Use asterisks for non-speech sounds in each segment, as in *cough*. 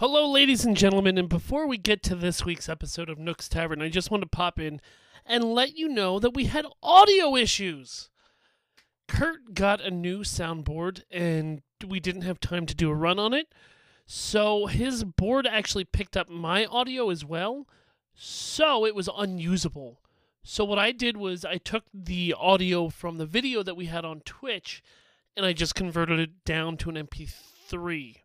Hello, ladies and gentlemen, and before we get to this week's episode of Nook's Tavern, I just want to pop in and let you know that we had audio issues. Kurt got a new soundboard, and we didn't have time to do a run on it, so his board actually picked up my audio as well, so it was unusable. So what I did was I took the audio from the video that we had on Twitch, and I just converted it down to an MP3.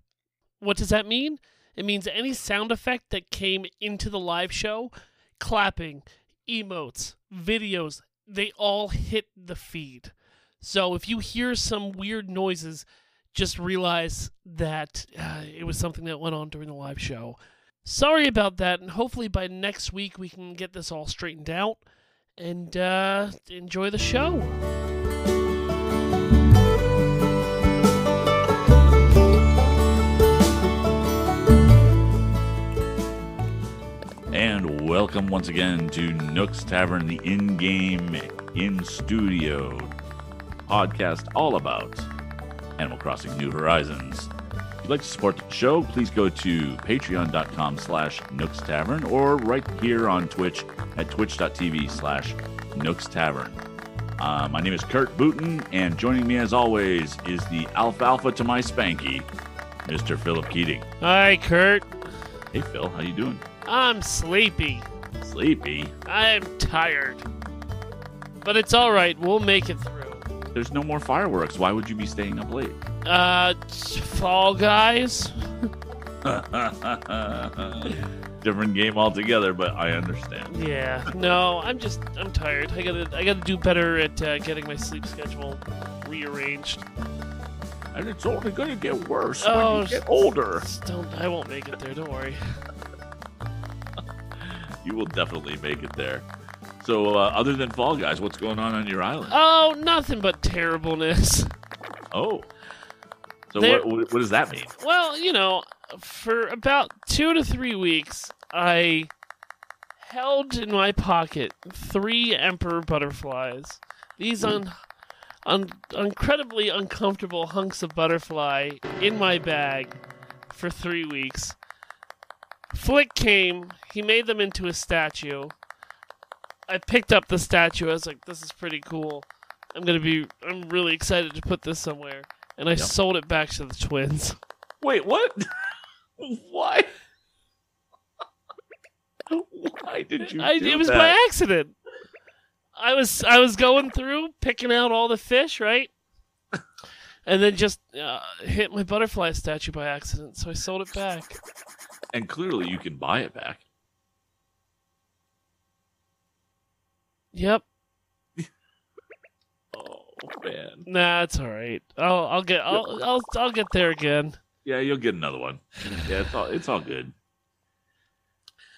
What does that mean? It means any sound effect that came into the live show, clapping, emotes, videos, they all hit the feed. So if you hear some weird noises, just realize that uh, it was something that went on during the live show. Sorry about that, and hopefully by next week we can get this all straightened out and uh, enjoy the show. Welcome once again to Nook's Tavern, the in game, in studio podcast all about Animal Crossing New Horizons. If you'd like to support the show, please go to patreon.com slash Nooks Tavern or right here on Twitch at twitch.tv slash Nooks Tavern. Uh, my name is Kurt Booten, and joining me as always is the alfalfa to my spanky, Mr. Philip Keating. Hi, Kurt. Hey, Phil, how you doing? I'm sleepy. Sleepy? I'm tired. But it's all right. We'll make it through. There's no more fireworks. Why would you be staying up late? Uh, Fall Guys. *laughs* Different game altogether, but I understand. Yeah. No, I'm just I'm tired. I gotta I gotta do better at uh, getting my sleep schedule rearranged. And it's only going to get worse Oh, when you get older. Don't I won't make it there. Don't worry. You will definitely make it there. So, uh, other than Fall Guys, what's going on on your island? Oh, nothing but terribleness. Oh. So, what, what, what does that mean? Well, you know, for about two to three weeks, I held in my pocket three emperor butterflies. These un, un, incredibly uncomfortable hunks of butterfly in my bag for three weeks. Flick came, he made them into a statue. I picked up the statue. I was like, this is pretty cool. I'm going to be, I'm really excited to put this somewhere. And I Yep. sold it back to the twins. Wait, what? *laughs* Why? Why did you I, it was that? by accident. I was I was going through picking out all the fish, right? And then just uh, hit my butterfly statue by accident, so I sold it back. And clearly, you can buy it back. Yep. *laughs* Oh man. Nah, it's all right. I'll I'll get I'll I'll I'll get there again. Yeah, you'll get another one. Yeah, it's all it's all good.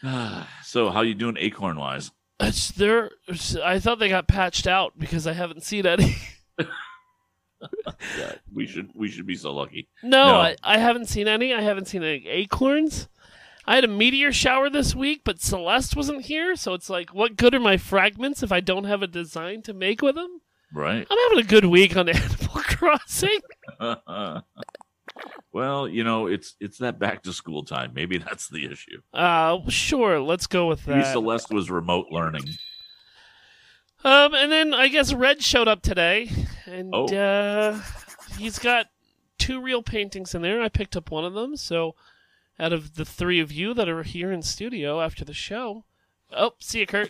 *sighs* so, how you doing, acorn wise? It's there. I thought they got patched out because I haven't seen any. *laughs* We should we should be so lucky. no, No. I, I haven't seen any. I haven't seen any acorns. I had a meteor shower this week, but Celeste wasn't here, so it's like, what good are my fragments if I don't have a design to make with them? Right. I'm having a good week on *laughs* Animal Crossing. *laughs* well, you know, it's it's that back to school time. Maybe that's the issue. Uh, sure, let's go with that. Maybe. Celeste was remote learning. Um, and then I guess Red showed up today, and Oh. uh, he's got two real paintings in there. I picked up one of them, so out of the three of you that are here in studio after the show, oh, see you, Kurt.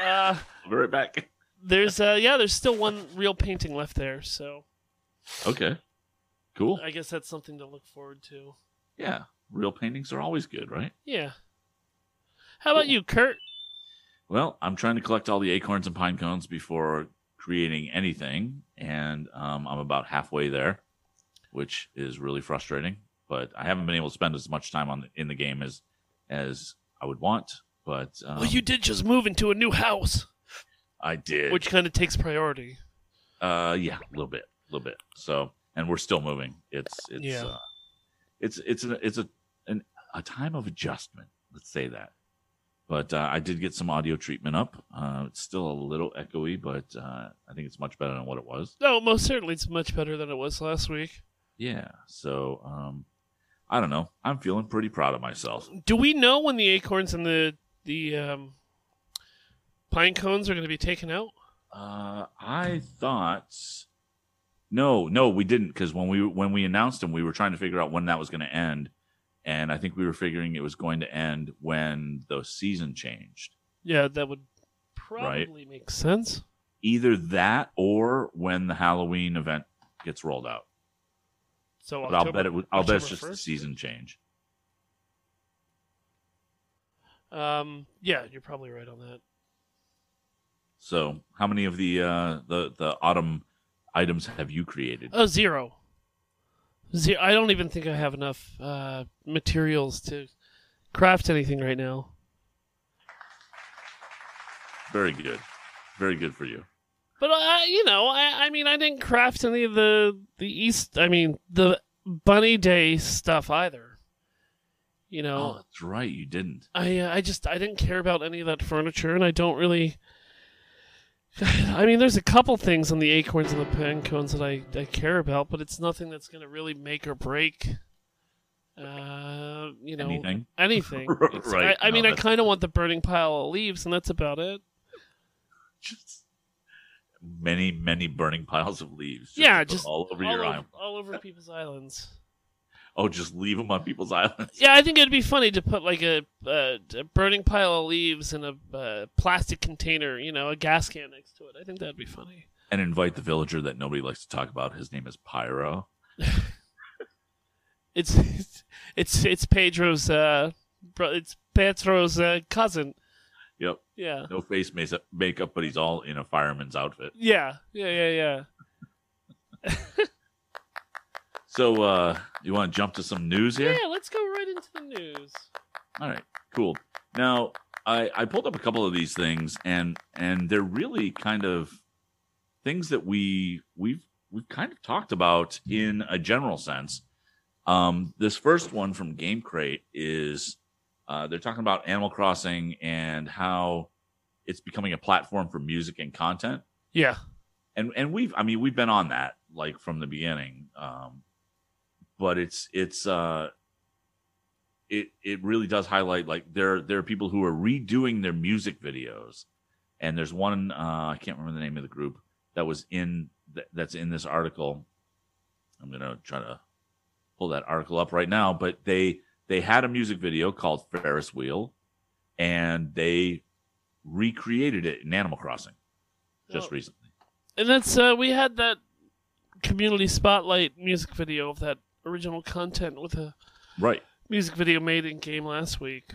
Uh, I'll be right back. there's uh, yeah, there's still one real painting left there, so Okay. Cool. I guess that's something to look forward to. Yeah. Real paintings are always good, right? Yeah. How about Cool. you, Kurt? Well, I'm trying to collect all the acorns and pine cones before creating anything, and um, I'm about halfway there, which is really frustrating. But I haven't been able to spend as much time on in the game as as I would want. But um, well, you did just move into a new house, I did. which kind of takes priority. Uh, yeah, a little bit, a little bit. So, and we're still moving. It's it's Yeah. uh, it's it's a, it's a an, a time of adjustment. Let's say that. But uh, I did get some audio treatment up. Uh, it's still a little echoey, but uh, I think it's much better than what it was. No, most certainly it's much better than it was last week. Yeah. So um, I don't know. I'm feeling pretty proud of myself. Do we know when the acorns and the the um, pine cones are going to be taken out? Uh, I thought no, no, we didn't because when we when we announced them, we were trying to figure out when that was going to end, and I think we were figuring it was going to end when the season changed. Yeah, that would probably make sense. Either that or when the Halloween event gets rolled out. So But I'll bet it. I'll bet it's October just the 1st? season change. Um, yeah, you're probably right on that. So, how many of the uh, the the autumn items have you created? Oh, zero. Zero. I don't even think I have enough uh, materials to craft anything right now. Very good, very good for you. But I, you know, I, I mean, I didn't craft any of the the East. I mean, the Bunny Day stuff either. You Oh, know, that's right, you didn't. I uh, I just I didn't care about any of that furniture, and I don't really. *sighs* I mean, there's a couple things on the acorns and the pine cones that I, I care about, but it's nothing that's going to really make or break. Uh, you know, Anything? *laughs* anything. Right, I, I no, mean, I kind of want the burning pile of leaves, and that's about it. Just many, many burning piles of leaves. just yeah, just all over all your over, island. all over people's islands. Oh, just leave them on people's islands. Yeah, I think it'd be funny to put like a, uh, a burning pile of leaves in a uh, plastic container, you know, a gas can next to it. I think that'd be funny. And invite the villager that nobody likes to talk about. His name is Pyro. *laughs* It's it's it's Pedro's uh, bro, it's Pedro's uh, cousin. Yep. Yeah, No face makeup, makeup, but he's all in a fireman's outfit. yeah, yeah, yeah, yeah. *laughs* So, uh, you want to jump to some news here? Yeah, let's go right into the news. All right, cool. Now, I, I pulled up a couple of these things, and and they're really kind of things that we we've we've kind of talked about in a general sense. Um, this first one from Game Crate is uh, they're talking about Animal Crossing and how it's becoming a platform for music and content Yeah, and and we've I mean we've been on that like from the beginning. Um, but it's it's uh it it really does highlight like there there are people who are redoing their music videos, and there's one uh, I can't remember the name of the group that was in th- that's in this article. I'm gonna try to pull that article up right now, but they they had a music video called Ferris Wheel, and they recreated it in Animal Crossing just Well, recently. and that's uh, we had that community spotlight music video of that original content with a Right. music video made in game last week.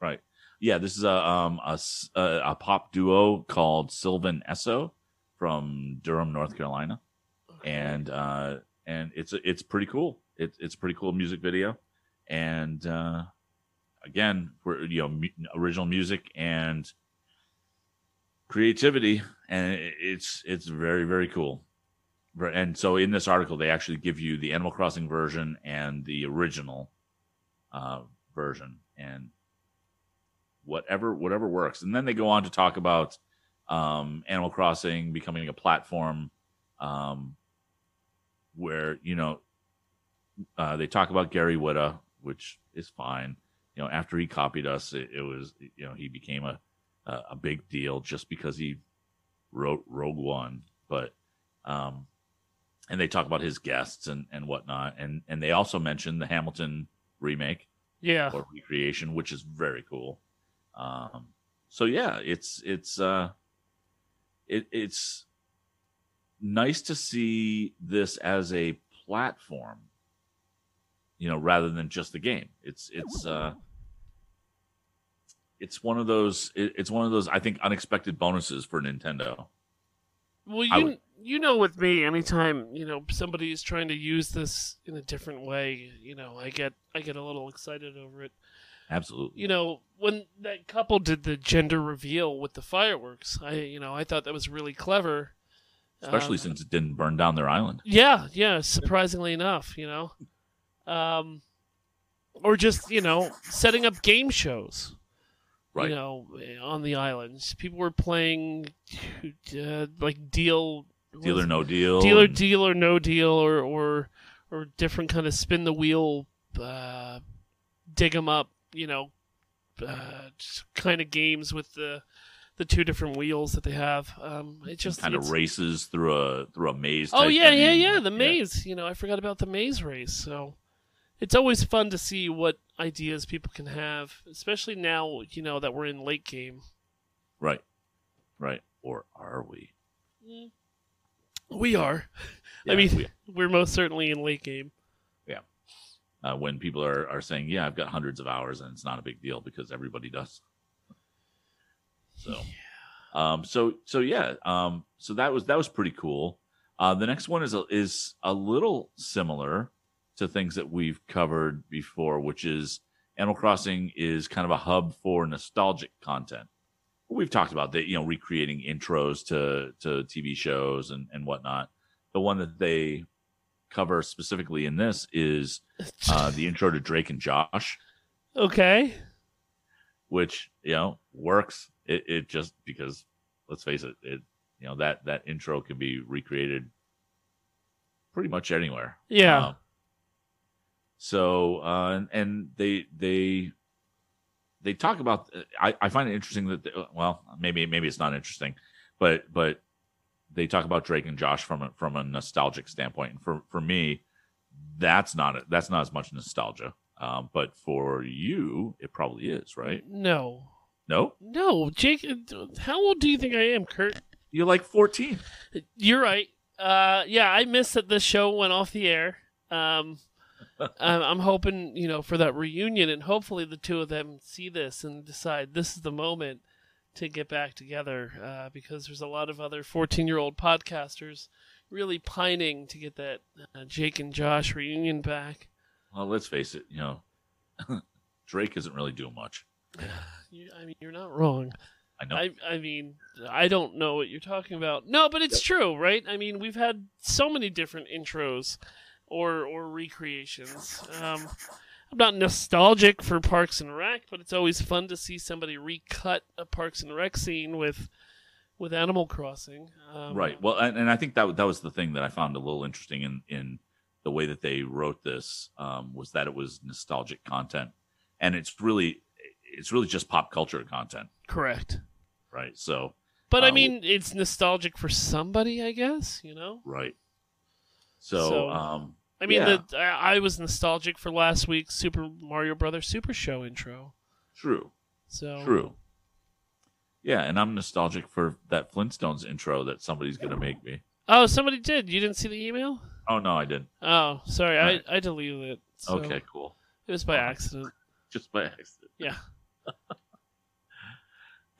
Right. Yeah, this is a um a pop duo called Sylvan Esso from Durham, North Carolina, and uh and it's it's pretty cool. It's it's pretty cool music video, and uh again, we're you know mu- original music and creativity, and it's it's very very cool. And so in this article, they actually give you the Animal Crossing version and the original uh, version, and whatever whatever works. And then they go on to talk about um, Animal Crossing becoming a platform um, where you know uh, they talk about Gary Whitta, which is fine. You know, after he copied us, it, it was you know he became a a, big deal just because he wrote Rogue One, but um, and they talk about his guests and and whatnot, and and they also mention the Hamilton remake Yeah, or recreation, which is very cool. Um, so yeah, it's it's uh, it, it's nice to see this as a platform, you know, rather than just the game. It's it's uh, it's one of those it's one of those I think unexpected bonuses for Nintendo. Well, you would- you know, with me, anytime you know somebody is trying to use this in a different way, you know, I get I get a little excited over it. Absolutely. You know, when that couple did the gender reveal with the fireworks, I you know I thought that was really clever. Especially Um, since it didn't burn down their island. Yeah, yeah. Surprisingly enough, you know, um, or just you know setting up game shows. Right. You know, on the islands, people were playing uh, like deal Deal or no deal. deal or and- deal or no deal or or or different kind of spin the wheel uh, dig 'em up, you know, uh, kind of games with the the two different wheels that they have. Um, it just kind of races through a through a maze. Oh yeah, yeah, yeah. The maze. You know, I forgot about the maze race. So it's always fun to see what ideas people can have, especially now. You know that we're in late game. Right, right. Or are we? We are. *laughs* I mean, we- *laughs* are most certainly in late game. Yeah. Uh, when people are, are saying, "Yeah, I've got hundreds of hours," and it's not a big deal because everybody does. So, um, so so yeah, um, so that was that was pretty cool. Uh, the next one is a, is a little similar to things that we've covered before, which is Animal Crossing is kind of a hub for nostalgic content. We've talked about that, you know, recreating intros to to TV shows and and whatnot. The one that they cover specifically in this is uh, *laughs* the intro to Drake and Josh, okay. which you know works. It, it just because let's face it, it you know that that intro can be recreated pretty much anywhere. Yeah. Um, so uh, and, they they they talk about. I, I find it interesting that they, well maybe maybe it's not interesting, but but they talk about Drake and Josh from a, from a nostalgic standpoint. And for for me, that's not it. That's not as much nostalgia. Um, but for you, it probably is, right? No. No, No, Jake. How old do you think I am, Kurt? you're like 14. You're right. Uh, yeah, I missed that the show went off the air. Um, I'm I'm hoping you know for that reunion, and hopefully the two of them see this and decide this is the moment to get back together. Uh, because there's a lot of other 14 year old podcasters really pining to get that uh, Jake and Josh reunion back. Well, let's face it. You know, *laughs* Drake isn't really doing much. *sighs* You, I mean, you're not wrong. I know. I I mean, I don't know what you're talking about. No, but it's true, right? I mean, we've had so many different intros or or recreations. Um, I'm not nostalgic for Parks and Rec, but it's always fun to see somebody recut a Parks and Rec scene with with Animal Crossing. Um, right. Well, and, and I think that that was the thing that I found a little interesting in in the way that they wrote this um, was that it was nostalgic content, and it's really it's really just pop culture content, Correct. right? So But I Uh, mean, it's nostalgic for somebody, I guess. You know. right. So, So- um, I mean, Yeah. the I, I was nostalgic for last week's Super Mario Brothers Super Show intro. true, So true. Yeah, and I'm nostalgic for that Flintstones intro that somebody's gonna make me. Oh, somebody did. You didn't see the email? Oh no, I didn't. Oh, sorry. Right. I, I deleted it. So okay, cool. It was by accident. *laughs* Just by accident. Yeah. *laughs*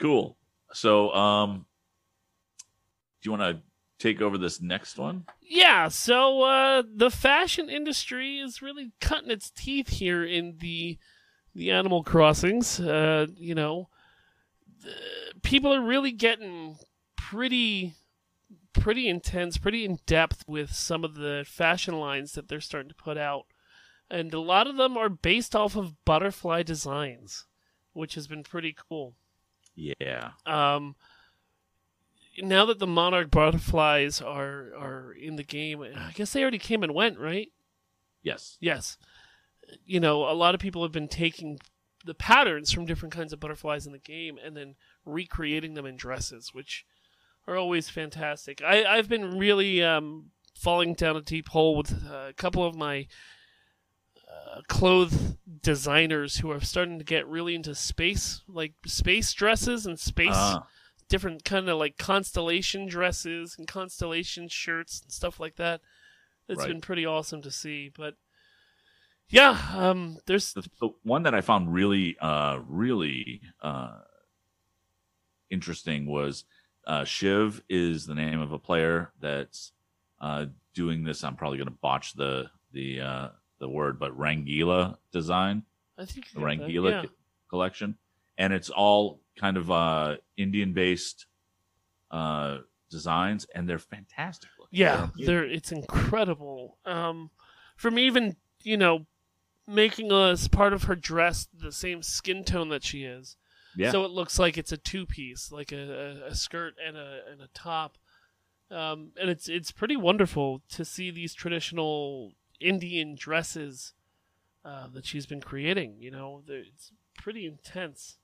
Cool. So, um, do you want to take over this next one? Yeah, so uh, the fashion industry is really cutting its teeth here in the the Animal Crossings. Uh, you know, the, people are really getting pretty pretty intense, pretty in depth with some of the fashion lines that they're starting to put out. And a lot of them are based off of butterfly designs, which has been pretty cool. Yeah. Um, now that the monarch butterflies are are in the game, I guess they already came and went, right? Yes. Yes. You know, a lot of people have been taking the patterns from different kinds of butterflies in the game and then recreating them in dresses, which are always fantastic. I, I've been really um, falling down a deep hole with uh, a couple of my uh, clothes designers who are starting to get really into space, like space dresses and space Ah, different kind of like constellation dresses and constellation shirts and stuff like that. It's Right. been pretty awesome to see. But yeah, um, there's the, the one that I found really, uh, really uh, interesting was uh, Shiv is the name of a player that's uh, doing this. I'm probably going to botch the the uh, the word, but Rangila design, I think the. Rangila Yeah. co- collection, and it's all kind of uh, Indian based uh, designs, and they're fantastic. looking. Yeah, They're they're it's incredible. Um, from even you know making us part of her dress the same skin tone that she is, yeah, so it looks like it's a two piece, like a, a, a skirt and a and a top. Um, and it's it's pretty wonderful to see these traditional Indian dresses uh, that she's been creating. You know, it's pretty intense.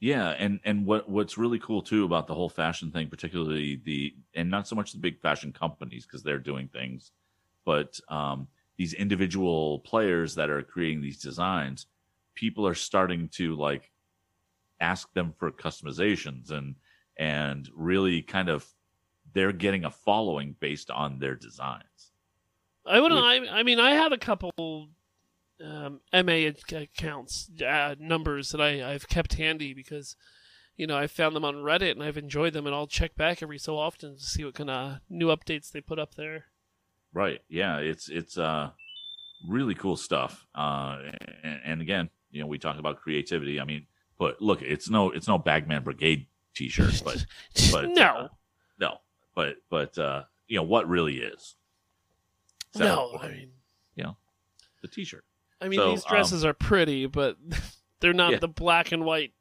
Yeah, and and what what's really cool too about the whole fashion thing, particularly the and not so much the big fashion companies because they're doing things, but um, these individual players that are creating these designs, people are starting to like ask them for customizations and and really kind of they're getting a following based on their designs. I would. Which- I, I mean, I have a couple um, MA accounts uh, numbers that I I've kept handy because you know I found them on Reddit and I've enjoyed them and I'll check back every so often to see what kind of new updates they put up there. Right. Yeah. It's it's uh really cool stuff. Uh and, and again, you know, we talk about creativity. I mean, but look, it's no it's no Bagman Brigade t-shirt, but *laughs* but no, uh, no, but but uh you know what really is So, no. I mean, you know, the t-shirt. I mean So, these dresses are pretty, but *laughs* they're not Yeah. the black and white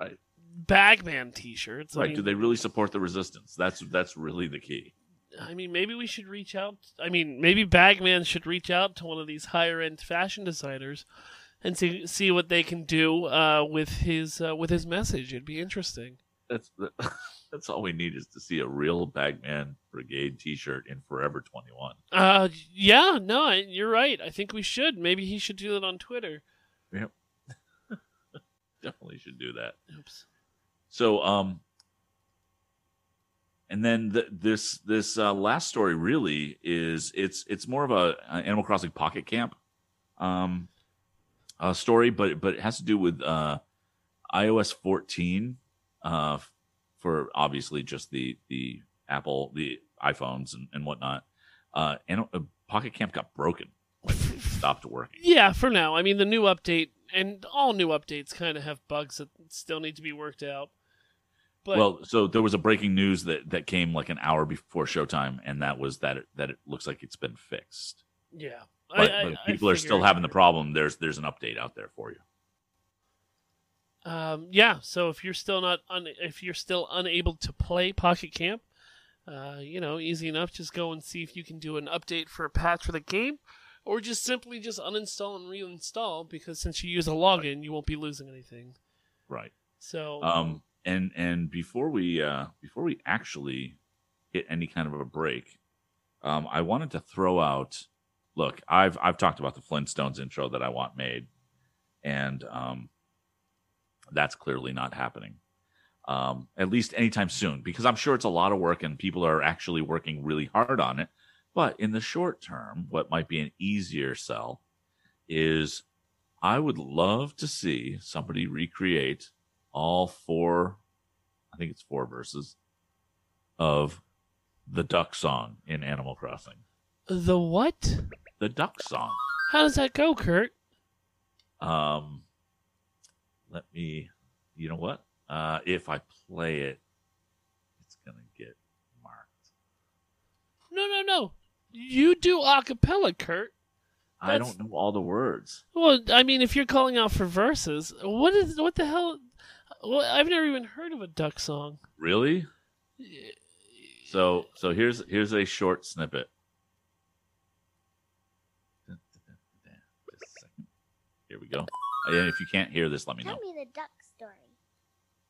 Right. Bagman T-shirts. I Right? mean, Do they really support the resistance? That's that's really the key. I mean, maybe we should reach out. I mean, maybe Bagman should reach out to one of these higher end fashion designers and see see what they can do uh, with his uh, with his message. It'd be interesting. That's *laughs* that's all we need is to see a real Bagman Brigade t-shirt in Forever 21. Uh, yeah, no, I- you're right. I think we should. Maybe he should do it on Twitter. Yep, *laughs* definitely should do that. Oops. So, um, and then th this this uh, last story really is it's it's more of a, an Animal Crossing Pocket Camp, um, uh, story, but but it has to do with uh, iOS 14, uh, for obviously just the the Apple the iPhones and, and whatnot. Uh, and uh, Pocket Camp got broken, like it stopped working. Yeah, for now. I mean, the new update and all new updates kind of have bugs that still need to be worked out. But well, so there was a breaking news that that came like an hour before showtime, and that was that it, that it looks like it's been fixed. yeah, But, I- I- but people are still having the problem. There's there's an update out there for you. Um, yeah, so if you're still not un- if you're still unable to play Pocket Camp, uh, you know, easy enough. Just go and see if you can do an update for a patch for the game, or just simply just uninstall and reinstall because since you use a login, you won't be losing anything. Right. So, Um. And and before we uh before we actually hit any kind of a break, um, I wanted to throw out. Look, I've I've talked about the Flintstones intro that I want made, and um, that's clearly not happening. Um, at least anytime soon, because I'm sure it's a lot of work and people are actually working really hard on it. But in the short term, what might be an easier sell is I would love to see somebody recreate all four, I think it's four verses of the duck song in Animal Crossing. the what? The duck song. How does that go, Kurt? Um, let me, you know what? Uh, if I play it, it's gonna get marked. No, no, no. You do a cappella, Kurt. I don't know all the words. Well, I mean, if you're calling out for verses, what is what the hell? Well, I've never even heard of a duck song. Really? So, so here's here's a short snippet. Just a second. Here we go. And if you can't hear this, let me know. Tell me the duck story.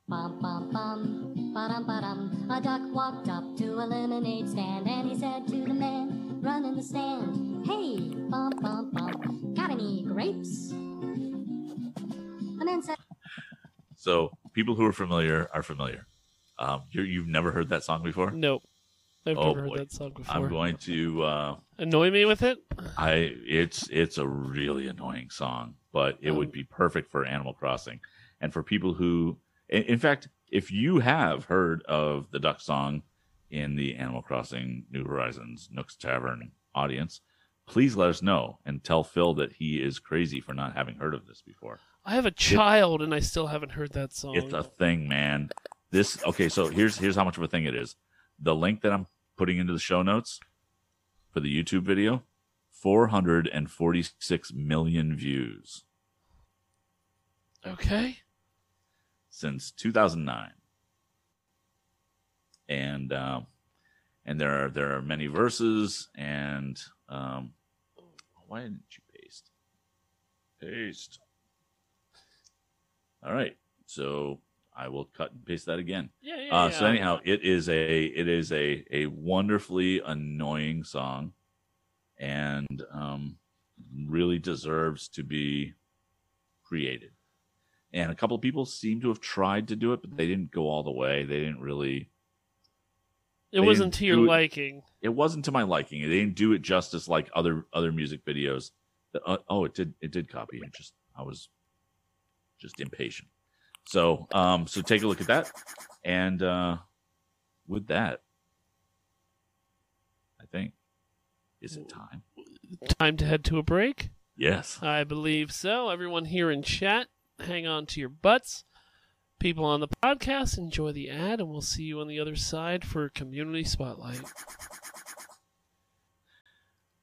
Bum bum bum, ba-dum ba-dum. A duck walked up to a lemonade stand and he said to the man running the stand, Hey, bum bum bum, got any grapes? The man said, So people who are familiar are familiar. Um, you're, you've never heard that song before. Nope. I've Oh, never boy. heard that song before. I'm going to. Uh, Annoy me with it? I it's it's a really annoying song, but it would um, be perfect for Animal Crossing, and for people who, in, fact, if you have heard of the duck song in the Animal Crossing New Horizons Nook's Tavern audience, please let us know and tell Phil that he is crazy for not having heard of this before. I have a child and I still haven't heard that song. It's a thing, man. This okay. So here's here's how much of a thing it is. The link that I'm putting into the show notes for the YouTube video, 446 million views okay. since 2009, and um, and there are there are many verses. And um, why didn't you paste? Paste. All right. So I will cut and paste that again. Yeah, yeah. Uh, yeah. so anyhow, it is a it is a a wonderfully annoying song, and um, really deserves to be created. And a couple of people seem to have tried to do it, but they didn't go all the way. They didn't really. it wasn't to your it- liking. It wasn't to my liking. They didn't do it justice like other other music videos. The- uh, oh, it did. It did copy. It just I was just impatient. So um, so take a look at that, and uh, with that, I think is it time? Time to head to a break. Yes. I believe so. Everyone here in chat, hang on to your butts. People on the podcast, enjoy the ad, and we'll see you on the other side for Community Spotlight.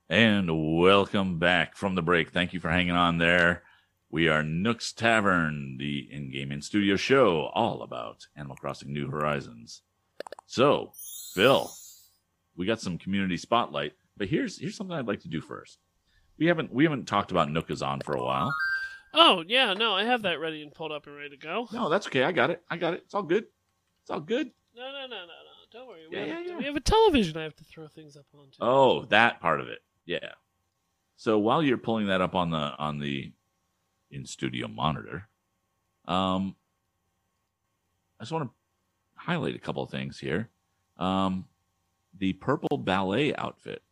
And welcome back from the break. Thank you for hanging on there. We are Nook's Tavern, the in game in studio show all about Animal Crossing New Horizons. So, Phil, we got some community spotlight, but here's here's something I'd like to do first. We haven't we haven't talked about Nookazon for a while. Oh, yeah, no, I have that ready and pulled up and ready to go. No, that's okay. I got it. I got it. It's all good. It's all good. No, no, no, no, no. Don't worry. We, Yeah, have, yeah, yeah. we have a television I have to throw things up onto. Oh, that part of it. Yeah. So while you're pulling that up on the on the in studio monitor, um I just want to highlight a couple of things here. Um the purple ballet outfit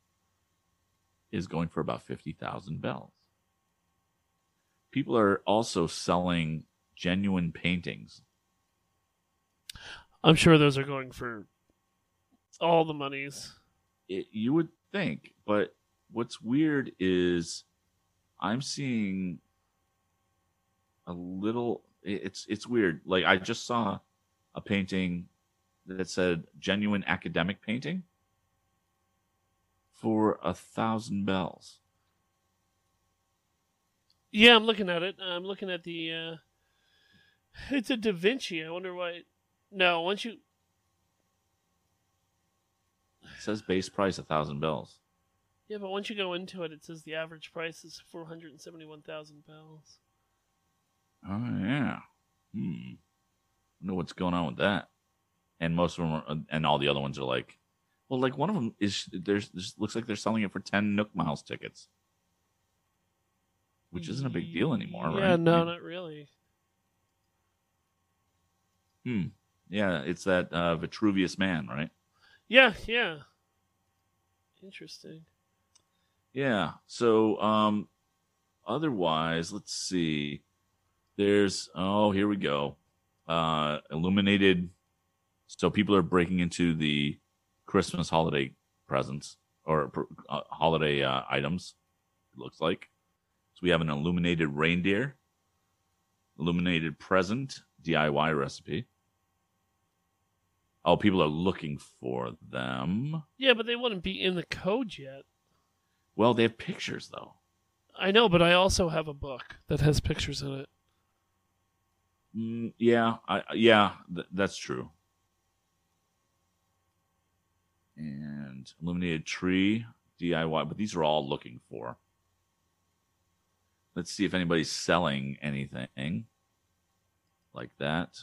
is going for about 50,000 bells. People are also selling genuine paintings. I'm sure those are going for all the monies. it, you would think, but what's weird is I'm seeing a little. It's it's weird. Like I just saw a painting that said "genuine academic painting" for a thousand bells. Yeah, I'm looking at it. I'm looking at the. Uh, it's a Da Vinci. I wonder why. No, once you. It says base price a thousand bells. Yeah, but once you go into it, it says the average price is 471,000 bells. Oh yeah. Hmm. I wonder what's going on with that. And most of them, are, and all the other ones are like, well, like one of them is there's, there's looks like they're selling it for ten Nook Miles tickets, which isn't a big deal anymore, right? Yeah, no, I mean, not really. Hmm. Yeah, it's that uh, Vitruvius man, right? Yeah, yeah. Interesting. Yeah. So, um, otherwise, let's see. There's oh, here we go. Uh, illuminated. So people are breaking into the Christmas holiday presents or uh, holiday uh, items. It looks like. So we have an illuminated reindeer, illuminated present DIY recipe. Oh, people are looking for them. Yeah, but they wouldn't be in the code yet. Well, they have pictures though. I know, but I also have a book that has pictures in it. Mm, yeah, I, yeah, th- that's true. And illuminated tree DIY, but these are all looking for. Let's see if anybody's selling anything like that.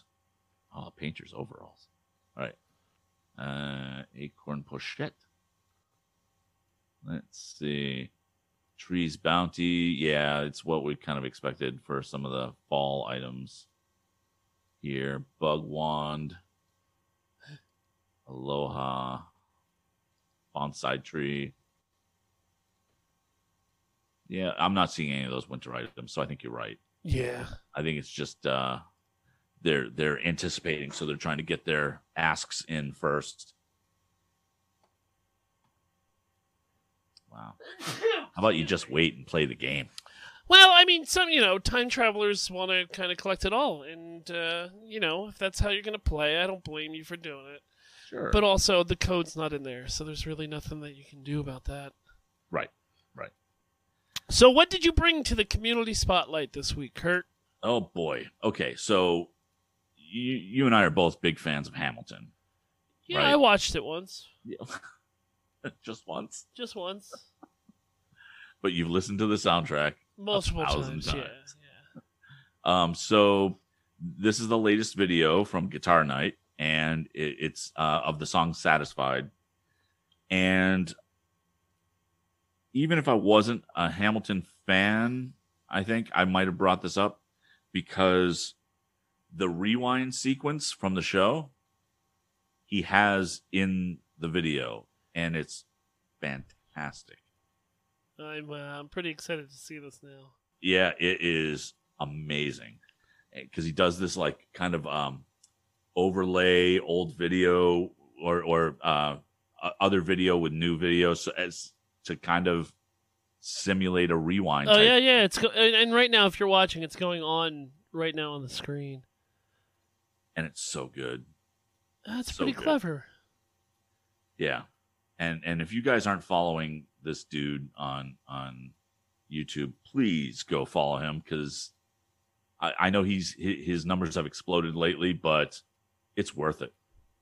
Oh, painter's overalls. All right. Uh, acorn pochette. Let's see. Trees bounty. Yeah, it's what we kind of expected for some of the fall items here. Bug wand. *gasps* Aloha. Bonsai tree. Yeah, I'm not seeing any of those winter items, so I think you're right. Yeah. I think it's just uh they're they're anticipating, so they're trying to get their asks in first. Wow. How about you just wait and play the game? Well, I mean, some you know, time travelers want to kind of collect it all, and uh, you know, if that's how you're going to play, I don't blame you for doing it. Sure. But also, the code's not in there, so there's really nothing that you can do about that. right. Right. So, what did you bring to the community spotlight this week, Kurt? Oh boy. Okay, so you you and I are both big fans of Hamilton. Yeah, Right. I watched it once, Yeah. *laughs* just once. just once. But you've listened to the soundtrack Multiple thousand times, yeah. times. Um, so this is the latest video from Guitar Night, and it, it's uh, of the song "Satisfied." And even if I wasn't a Hamilton fan, I think I might have brought this up because the rewind sequence from the show he has in the video, and it's fantastic. I'm uh, I'm pretty excited to see this now. yeah it is amazing because he does this like kind of um overlay old video or or uh other video with new video so as to kind of simulate a rewind Oh type. yeah, yeah. It's go- and, right now, if you're watching, it's going on right now on the screen. and it's so good That's So pretty good. clever. yeah and and if you guys aren't following this dude on on youtube please go follow him because I, I know he's his numbers have exploded lately but it's worth it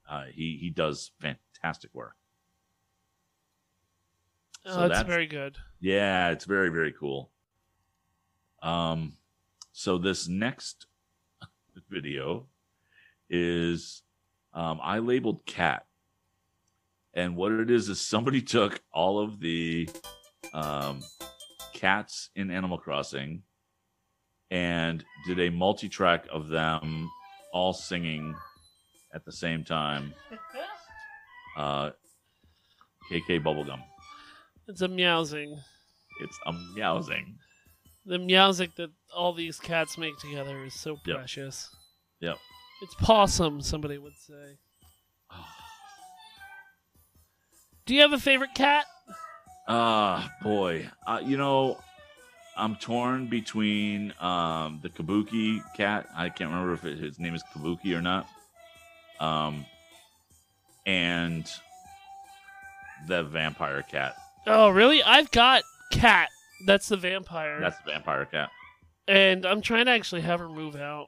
uh, he he does fantastic work Oh, So that's, that's- very good. Yeah, it's very very cool. Um, so this next *laughs* video is um, I labeled cat, and what it is is somebody *laughs* took all of the um, cats in Animal Crossing and did a multi-track of them all singing at the same time. *laughs* Uh, KK Bubblegum. It's a meowsing. It's a meowsing. The meowsing that all these cats make together is so Yep. precious. Yep. It's possum, somebody would say. *sighs* Do you have a favorite cat? Ah, boy. Uh, you know, I'm torn between um, the Kabuki cat. I can't remember if it, his name is Kabuki or not. Um, and the vampire cat. Oh, really? I've got cat. That's the vampire. That's the vampire cat. and I'm trying to actually have her move out.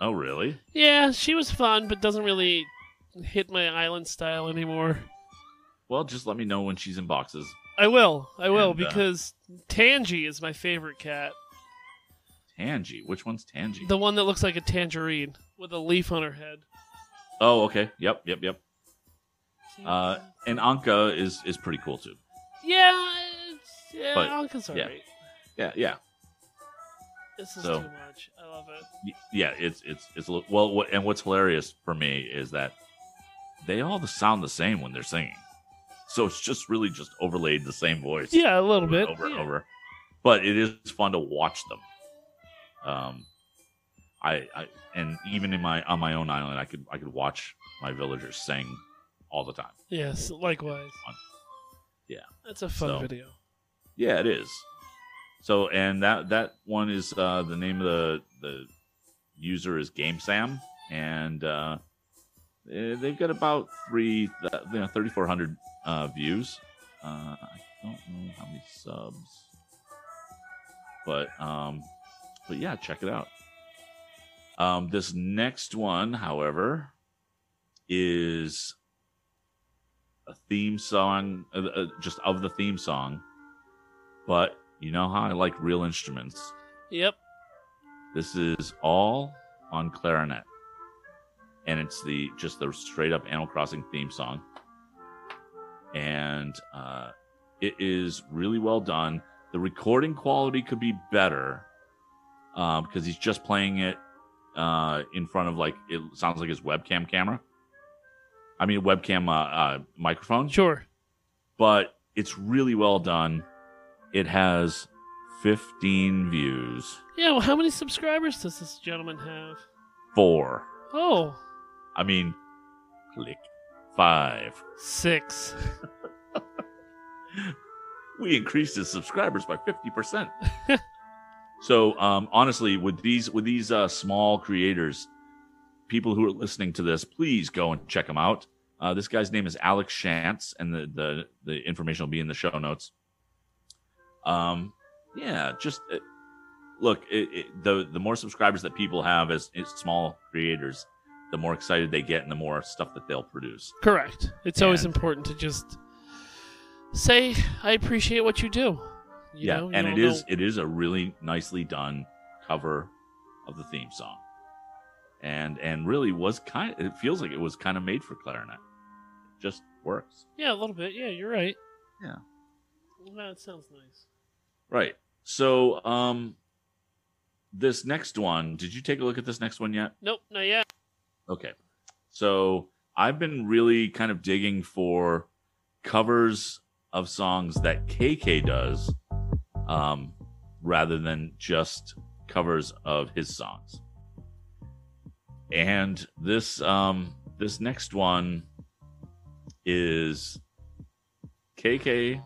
Oh, really? Yeah, she was fun, but doesn't really hit my island style anymore. Well, just let me know when she's in boxes. I will. I will And, uh, because Tangy is my favorite cat. Tangy. Which one's Tangy? The one that looks like a tangerine with a leaf on her head. Oh, okay. Yep, yep, yep. Uh, and Anka is is pretty cool too. yeah, it's, yeah, but- Anka's yeah. alright. Yeah, yeah. This is So- too much. I love it. Y- yeah it's it's it's a little, well what, and what's hilarious for me is that they all sound the same when they're singing so it's just really just overlaid the same voice Yeah, a little bit. over and yeah. over but it is fun to watch them um I, I and even in my on my own island i could i could watch my villagers sing all the time Yes, likewise. Yeah. That's a fun So- video. yeah it is so and that that one is uh the name of the the user is game sam and uh they've got about three you know 3400 uh views uh i don't know how many subs but um but yeah check it out um this next one however is a theme song uh, uh, just of the theme song but you know how I like real instruments. Yep. This is all on clarinet, and it's the just the straight up Animal Crossing theme song, and uh, it is really well done. The recording quality could be better um, because he's just playing it uh, in front of like it sounds like his webcam camera. I mean webcam uh, uh, microphone Sure. but it's really well done. It has 15 views. Yeah, well, how many subscribers does this gentleman have? Four. Oh, I mean, click five. six. *laughs* We increased his subscribers by 50%. *laughs* so, um, honestly, with these with these uh, small creators, people who are listening to this, please go and check them out. Uh, this guy's name is Alex Shantz, and the, the the information will be in the show notes. Um, yeah, just uh, look. It, it, the the more subscribers that people have as, as small creators, the more excited they get, and the more stuff that they'll produce. Correct. It's always important to just say, I appreciate what you do. Yeah, know? And it is know- it is a really nicely done cover of the theme song, and and really was kind. It feels like it was kind of made for clarinet. It just works. Yeah, a little bit. Yeah, you're right. Yeah. Well, That sounds nice. Right. So, um, this next one, did you take a look at this next one yet? Nope, not yet. Okay. So I've been really kind of digging for covers of songs that KK does, um, rather than just covers of his songs. And this um this next one is KK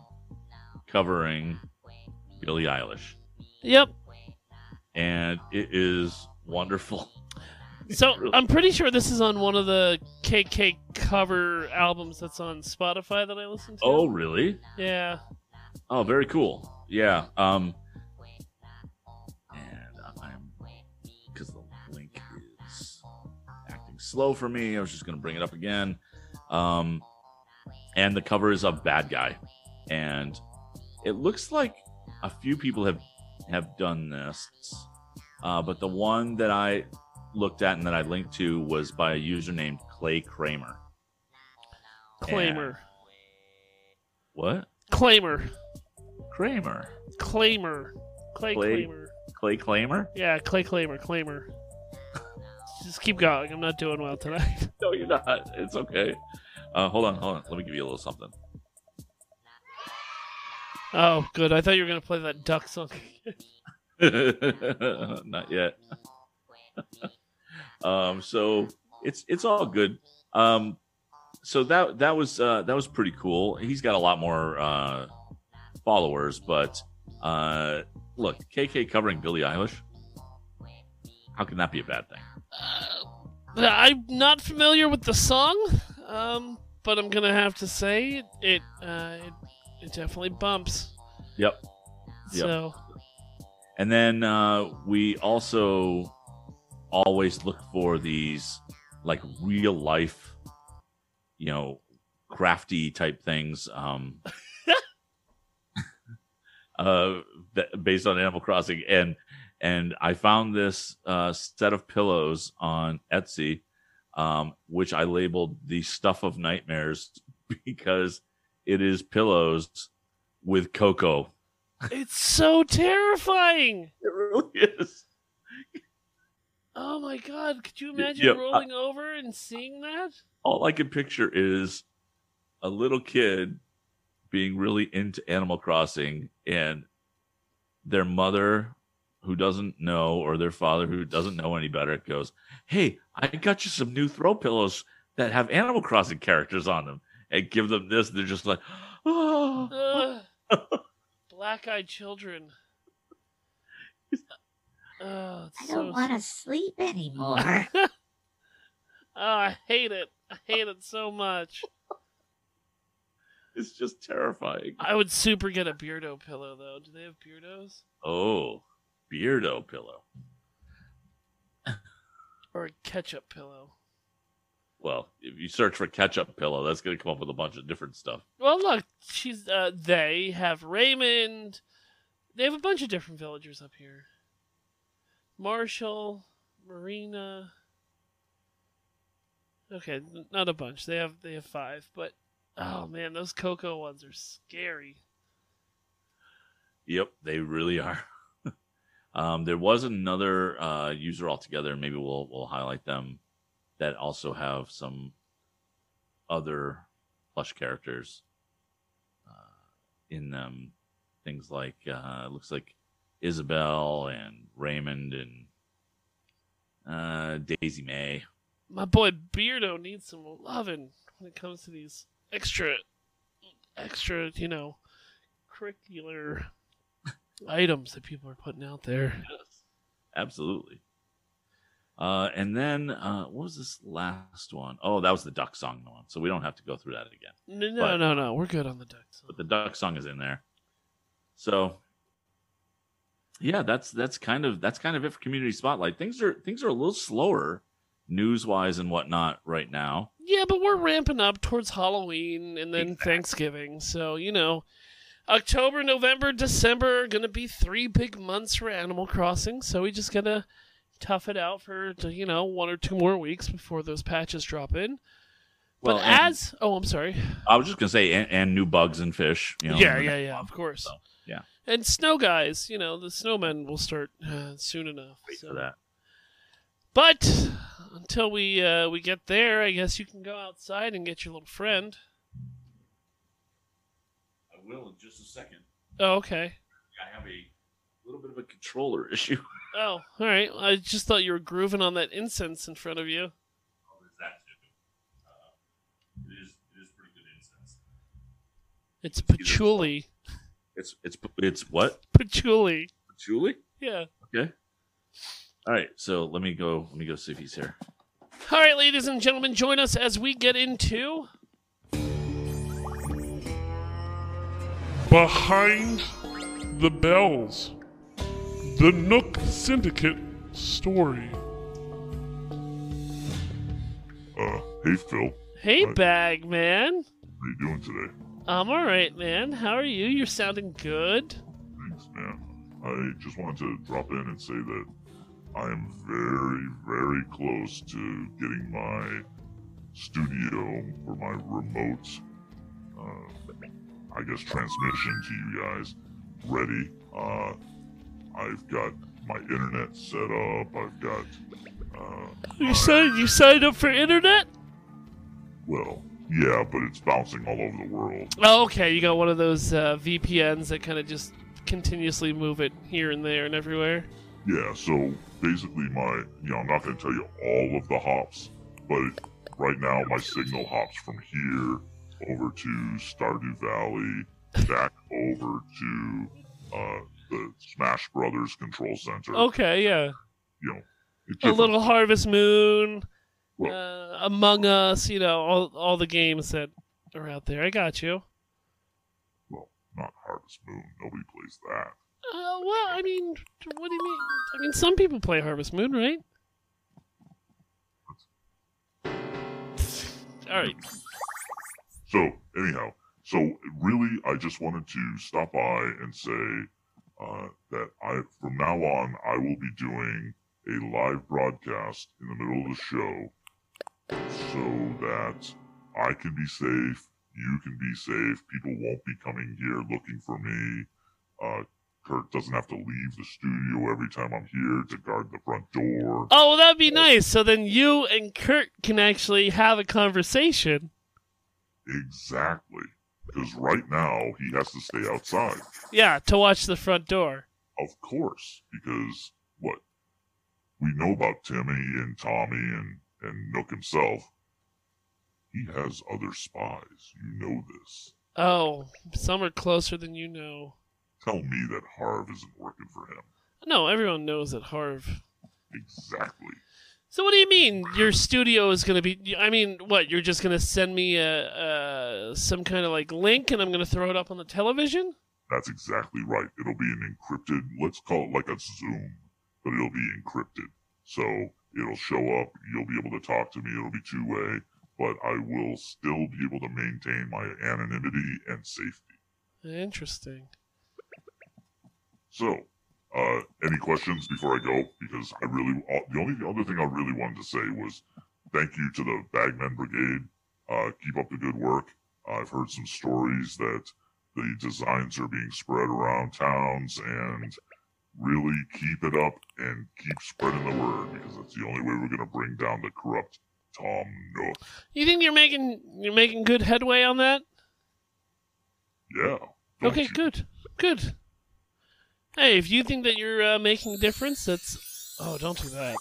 covering Billie Eilish. Yep. And it is wonderful. So? *laughs* I'm pretty sure this is on one of the KK cover albums that's on Spotify that I listen to. Oh, really? yeah. Oh, very cool. Yeah. Um, and I'm because the link is acting slow for me. I was just going to bring it up again. Um, and the cover is of Bad Guy, and it looks like a few people have have done this. Uh, but the one that I looked at and that I linked to was by a user named Clay Kramer. Claimer. What? Claimer. Kramer? Claimer. Clay Clay- Claimer. Clay Claimer? Yeah, Clay Claimer. Claimer. *laughs* Just keep going. I'm not doing well tonight. *laughs* No, you're not. It's okay. Uh, hold on, hold on. Let me give you a little something. Oh, good. I thought you were gonna play that duck song. *laughs* not yet. um, so it's it's all good. Um, so that that was uh, that was pretty cool. He's got a lot more uh, followers, but uh, look, KK covering Billie Eilish. How can that be a bad thing? Uh, I'm not familiar with the song, um, but I'm gonna have to say it. It, uh, it, it definitely bumps. Yep. Yep. So And then uh, we also always look for these like real life, you know, crafty type things. Um, uh, that, based on Animal Crossing, and and I found this uh, set of pillows on Etsy, um, which I labeled the stuff of nightmares *laughs* because it is pillows with cocoa. it's so terrifying. It really is. Oh my god! Could you imagine yeah, rolling over and seeing that? all I can picture is a little kid being really into Animal Crossing and their mother who doesn't know or their father who doesn't know any better goes, "Hey, I got you some new throw pillows that have Animal Crossing characters on them." And give them this, they're just like, "Oh." *gasps* Ugh. Black-eyed children. *laughs* Oh, I don't want to sleep *laughs* anymore. Oh, I hate it. I hate it so much. It's just terrifying. I would super get a Beardo pillow though. Do they have Beardos? Oh, Beardo pillow. *laughs* Or a ketchup pillow? Well, if you search for ketchup pillow, that's going to come up with a bunch of different stuff. Well, look, she's. Uh, they have Raymond. They have a bunch of different villagers up here. Marshall, Marina. Okay, n- not a bunch. They have they have five, but oh man, those cocoa ones are scary. Yep, they really are. *laughs* um, there was another uh, user altogether. Maybe we'll we'll highlight them that also have some other plush characters uh, in them. Things like uh, looks like Isabelle and Raymond and uh, Daisy Mae. My boy Beardo needs some loving when it comes to these extra, extra, you know, curricular items that people are putting out there. Yes, absolutely. Uh, and then uh, what was this last one? Oh, that was the duck song one. So we don't have to go through that again. No, no, But- no, no. We're good on the ducks. But the duck song is in there. So yeah, that's that's kind of that's kind of it for community spotlight. Things are things are a little slower news wise and whatnot right now. Yeah, but we're ramping up towards Halloween and then Exactly. Thanksgiving. So, you know, October, November, December are going to be three big months for Animal Crossing, so we just got to tough it out for, you know, one or two more weeks before those patches drop in. Well, but as. Oh, I'm sorry. I was just gonna say, and, and new bugs and fish. You know, yeah, yeah, yeah, of course. so, yeah. And snow guys, you know, the snowmen will start uh, soon enough. Wait so. for that. But until we uh, we get there, I guess you can go outside and get your little friend. I will in just a second. Oh, okay. I have a little bit of a controller *laughs* issue. Oh, all right. I just thought you were grooving on that incense in front of you. Oh, there's that too. Uh, it is it is pretty good incense. It's patchouli. It's it's it's what Patchouli. patchouli? Yeah. Okay. All right. So let me go. Let me go see if he's here. All right, ladies and gentlemen, join us as we get into Behind the Bells. The Nook Syndicate story. Uh, hey Phil, Hey, Right. Bag Man. how you doing today? I'm all right, man. How are you? You're sounding good. Thanks, man. I just wanted to drop in and say that I am very, very close to getting my studio for my remote, uh, I guess, transmission to you guys ready. Uh, I've got my internet set up. I've got, uh, You signed you signed up for internet? well, yeah, but it's bouncing all over the world. Oh, okay. You got one of those uh, VPNs that kind of just continuously move it here and there and everywhere. Yeah, so basically my, you know, I'm not going to tell you all of the hops, but right now my signal hops from here over to Stardew Valley, back over to uh, the Smash Brothers Control Center. Okay, yeah. You know, A little Harvest Moon, Well- uh, Among Us. You know, all all the games that are out there. I got you. Well, not Harvest Moon. Nobody plays that. Uh, well, I mean, what do you mean? I mean, some people play Harvest Moon, right? All right. So, anyhow, so really, I just wanted to stop by and say uh, that I, from now on, I will be doing a live broadcast in the middle of the show, so that I can be safe, you can be safe, people won't be coming here looking for me. Uh, Kurt doesn't have to leave the studio every time I'm here to guard the front door. Oh, well, that'd be nice. So then you and Kurt can actually have a conversation. Exactly. Because right now, he has to stay outside. Yeah, to watch the front door. Of course, because what we know about Timmy and Tommy and and Nook himself, he has other spies. You know this. Oh, some are closer than you know. Tell me that Harv isn't working for him. No, everyone knows that Harv. Exactly. So what do you mean your studio is going to be? I mean, what? You're just going to send me a, a some kind of like link, and I'm going to throw it up on the television? That's exactly right. It'll be an encrypted. Let's call it like a Zoom, but it'll be encrypted. So it'll show up. You'll be able to talk to me. It'll be two way, but I will still be able to maintain my anonymity and safety. Interesting. So, uh, any questions before I go? Because I really, uh, the only other thing I really wanted to say was thank you to the Bagmen Brigade. Uh, keep up the good work. I've heard some stories that the designs are being spread around towns and really keep it up and keep spreading the word because that's the only way we're going to bring down the corrupt Tom Nook. You think you're making you're making good headway on that? Yeah. Okay, you? good, good. Hey, if you think that you're uh, making a difference, that's oh, don't do that.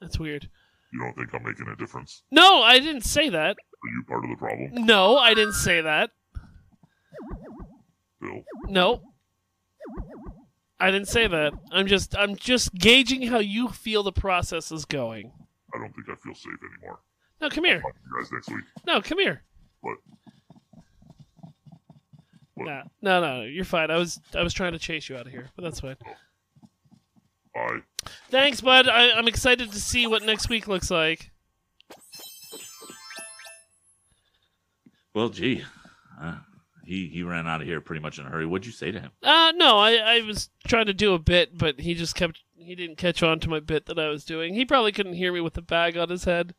That's weird. You don't think I'm making a difference? No, I didn't say that. Are you part of the problem, No, I didn't say that. Bill? No. I didn't say that. I'm just I'm just gauging how you feel the process is going. I don't think I feel safe anymore. No, come here. Talk to you guys next week. No, come here. What? What? No, no, no, you're fine. I was I was trying to chase you out of here, but that's fine. Bye. Thanks, bud. I, I'm excited to see what next week looks like. Well, gee, uh, he he ran out of here pretty much in a hurry. What'd you say to him? Uh, no, I, I was trying to do a bit, but he just kept, he didn't catch on to my bit that I was doing. He probably couldn't hear me with the bag on his head.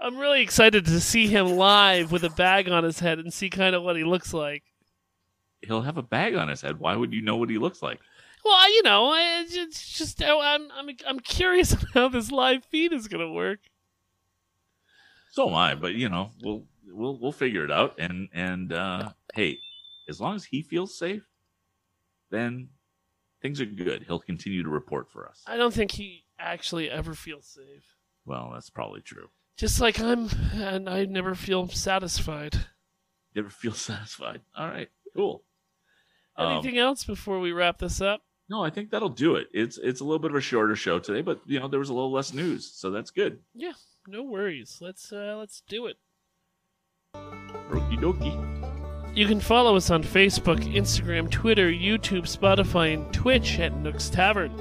I'm really excited to see him live with a bag on his head and see kind of what he looks like. He'll have a bag on his head. Why would you know what he looks like? Well, you know, it's just, oh, I'm, I'm, I'm curious *laughs* how this live feed is gonna work. So am I, but you know, we'll we'll we'll figure it out. And and uh, hey, as long as he feels safe, then things are good. He'll continue to report for us. I don't think he actually ever feels safe. Well, that's probably true. Just like I'm, and I never feel satisfied. Never feel *laughs* satisfied. All right, cool. Um, Anything else before we wrap this up? no, I think that'll do it. It's it's a little bit of a shorter show today, but you know there was a little less news, so that's good. Yeah, no worries. Let's uh, let's do it. Okie dokie. You can follow us on Facebook, Instagram, Twitter, YouTube, Spotify, and Twitch at Nook's Tavern.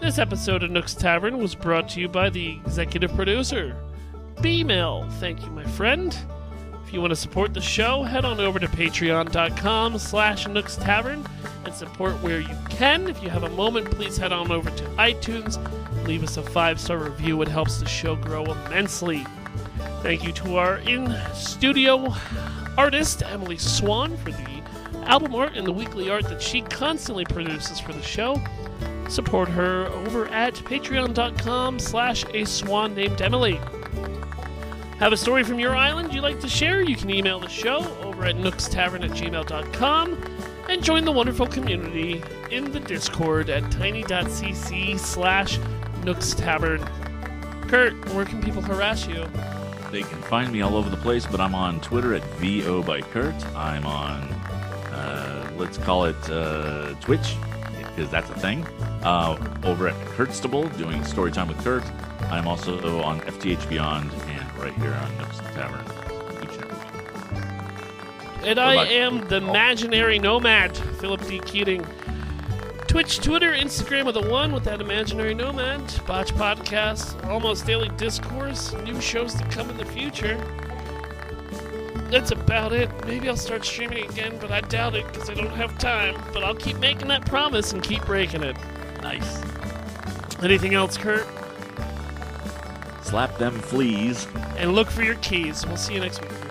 This episode of Nook's Tavern was brought to you by the executive producer, B-Mail. Thank you, my friend. If you want to support the show, head on over to patreon.com slash Nook's Tavern and support where you can. If you have a moment, please head on over to iTunes. Leave us a five-star review. It helps the show grow immensely. Thank you to our in-studio artist, Emily Swan, for the album art and the weekly art that she constantly produces for the show. Support her over at patreon.com slash a swan named Emily. Have a story from your island you'd like to share? You can email the show over at nookstavern at gmail.com and join the wonderful community in the Discord at tiny.cc slash nookstavern. Kurt, where can people harass you? They can find me all over the place, but I'm on Twitter at VO by Kurt. I'm on, uh, let's call it uh, Twitch, because that's a thing. Uh, over at Kurtstable, doing Storytime with Kurt. I'm also on FTH Beyond right here on Nooks Tavern. and every week. And I am the oh. imaginary nomad, Philip D. Keating. Twitch, Twitter, Instagram with a one with that imaginary nomad. Botch Podcast, Almost Daily Discourse, new shows to come in the future. That's about it. Maybe I'll start streaming again, but I doubt it because I don't have time. But I'll keep making that promise and keep breaking it. Nice. Anything else, Kurt? Slap them fleas. And look for your keys. We'll see you next week.